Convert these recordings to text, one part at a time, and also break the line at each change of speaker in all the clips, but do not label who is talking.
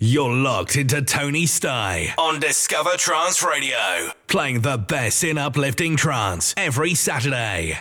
You're locked into Tony Sty on Discover Trance Radio, playing the best in uplifting trance every Saturday.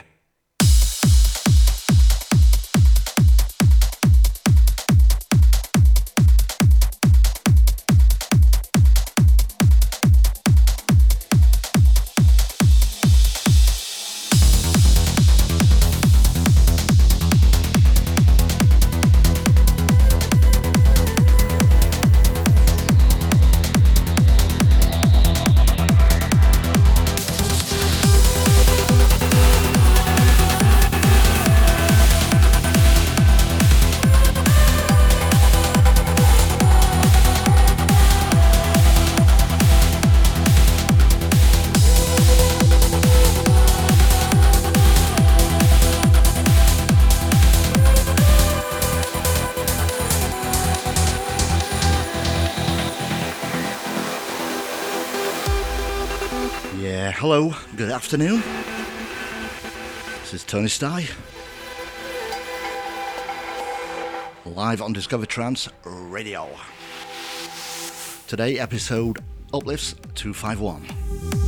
Is Live on Discover Trance Radio. Today, episode Uplifts 251.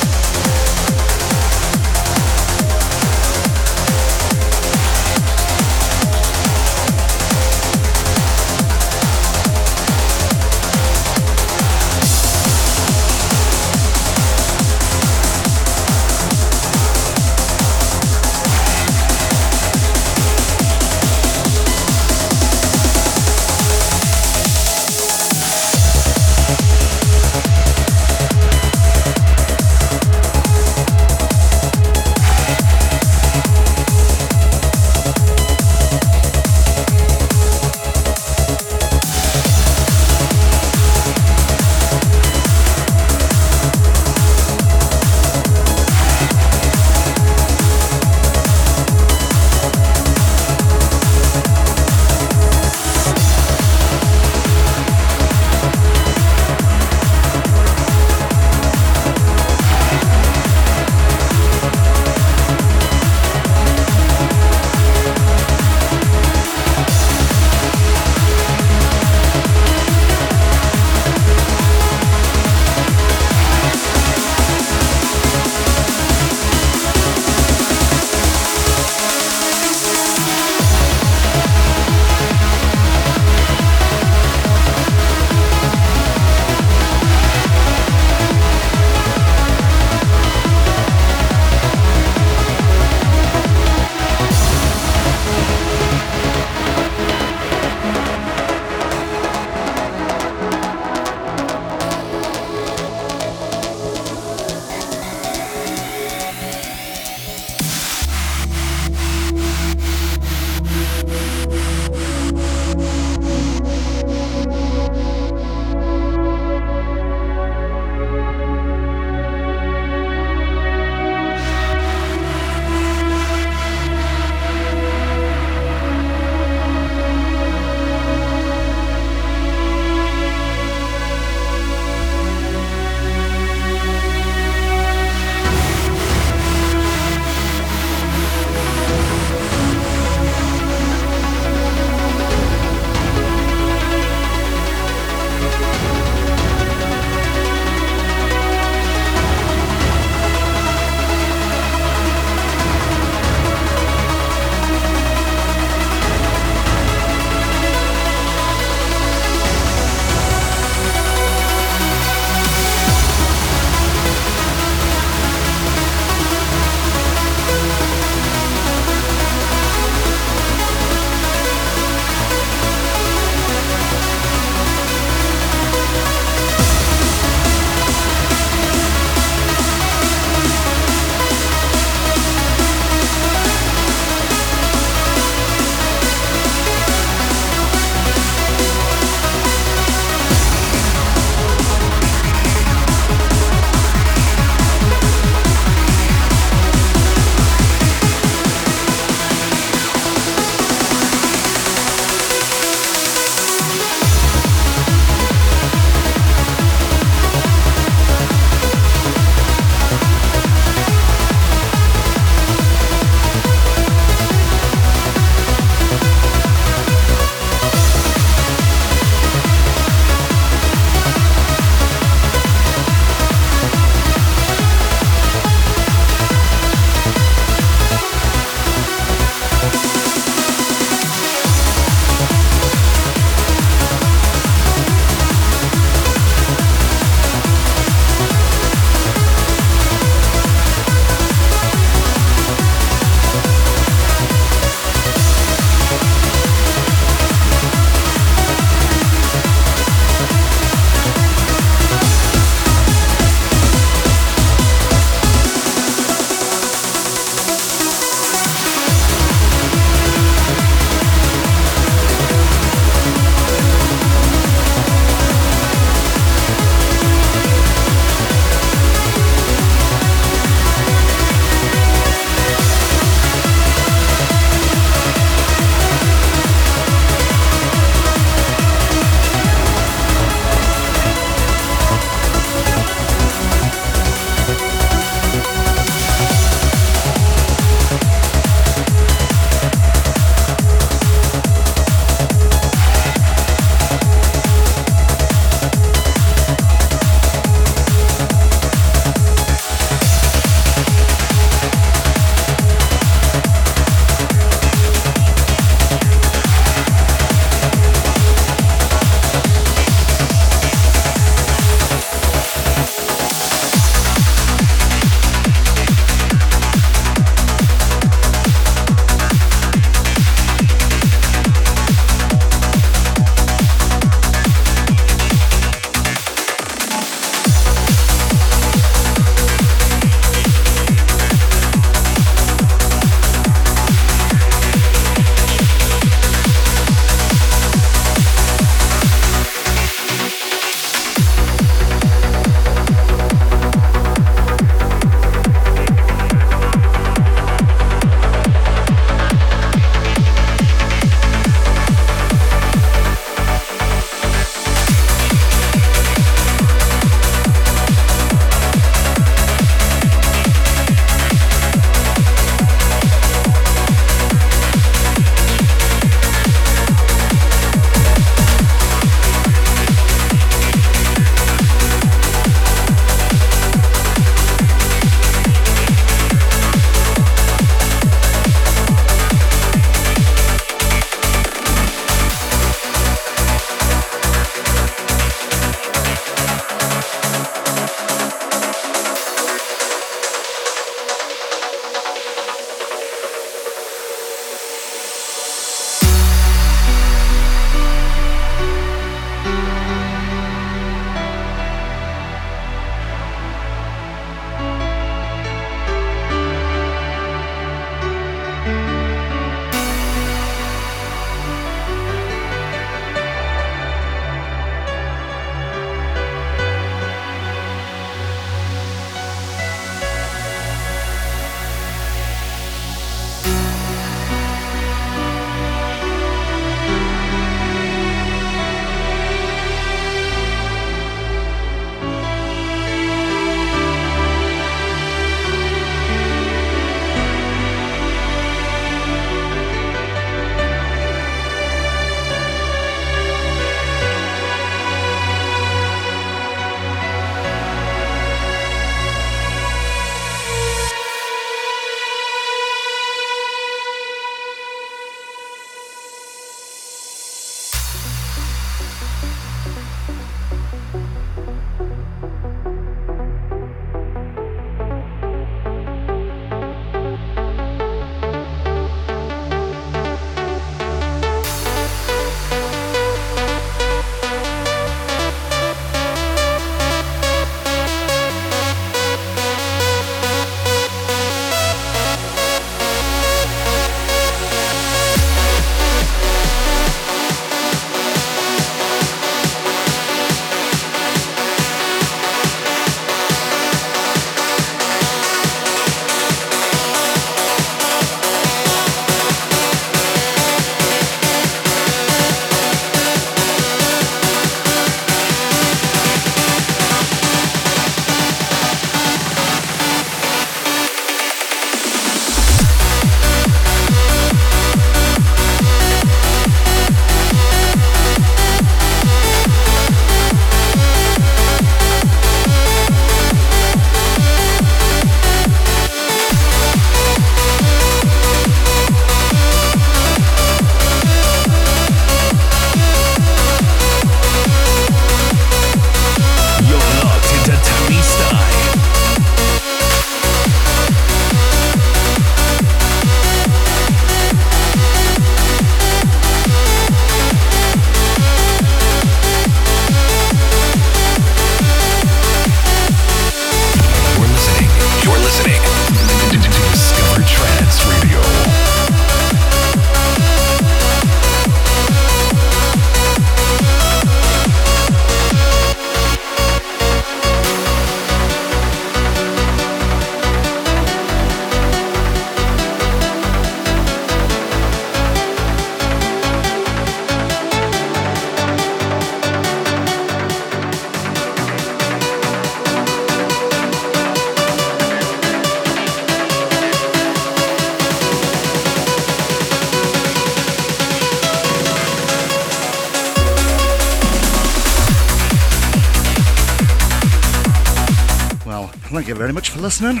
Very much for listening.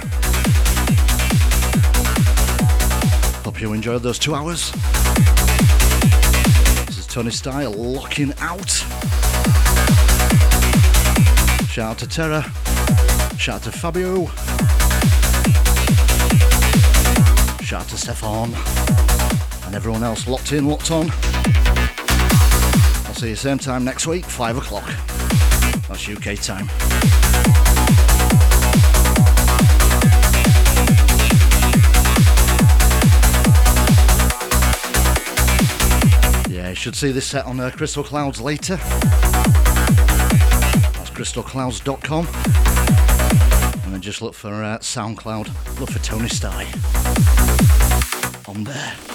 Hope you enjoyed those two hours. This is Tony Sty locking out. Shout out to Terra. Shout out to Fabio. Shout out to Stefan. And everyone else locked in, locked on. I'll see you same time next week, 5 o'clock. That's UK time. Should see this set on uh, Crystal Clouds later. That's crystalclouds.com. And then just look for uh, SoundCloud. Look for Tony Sty on there.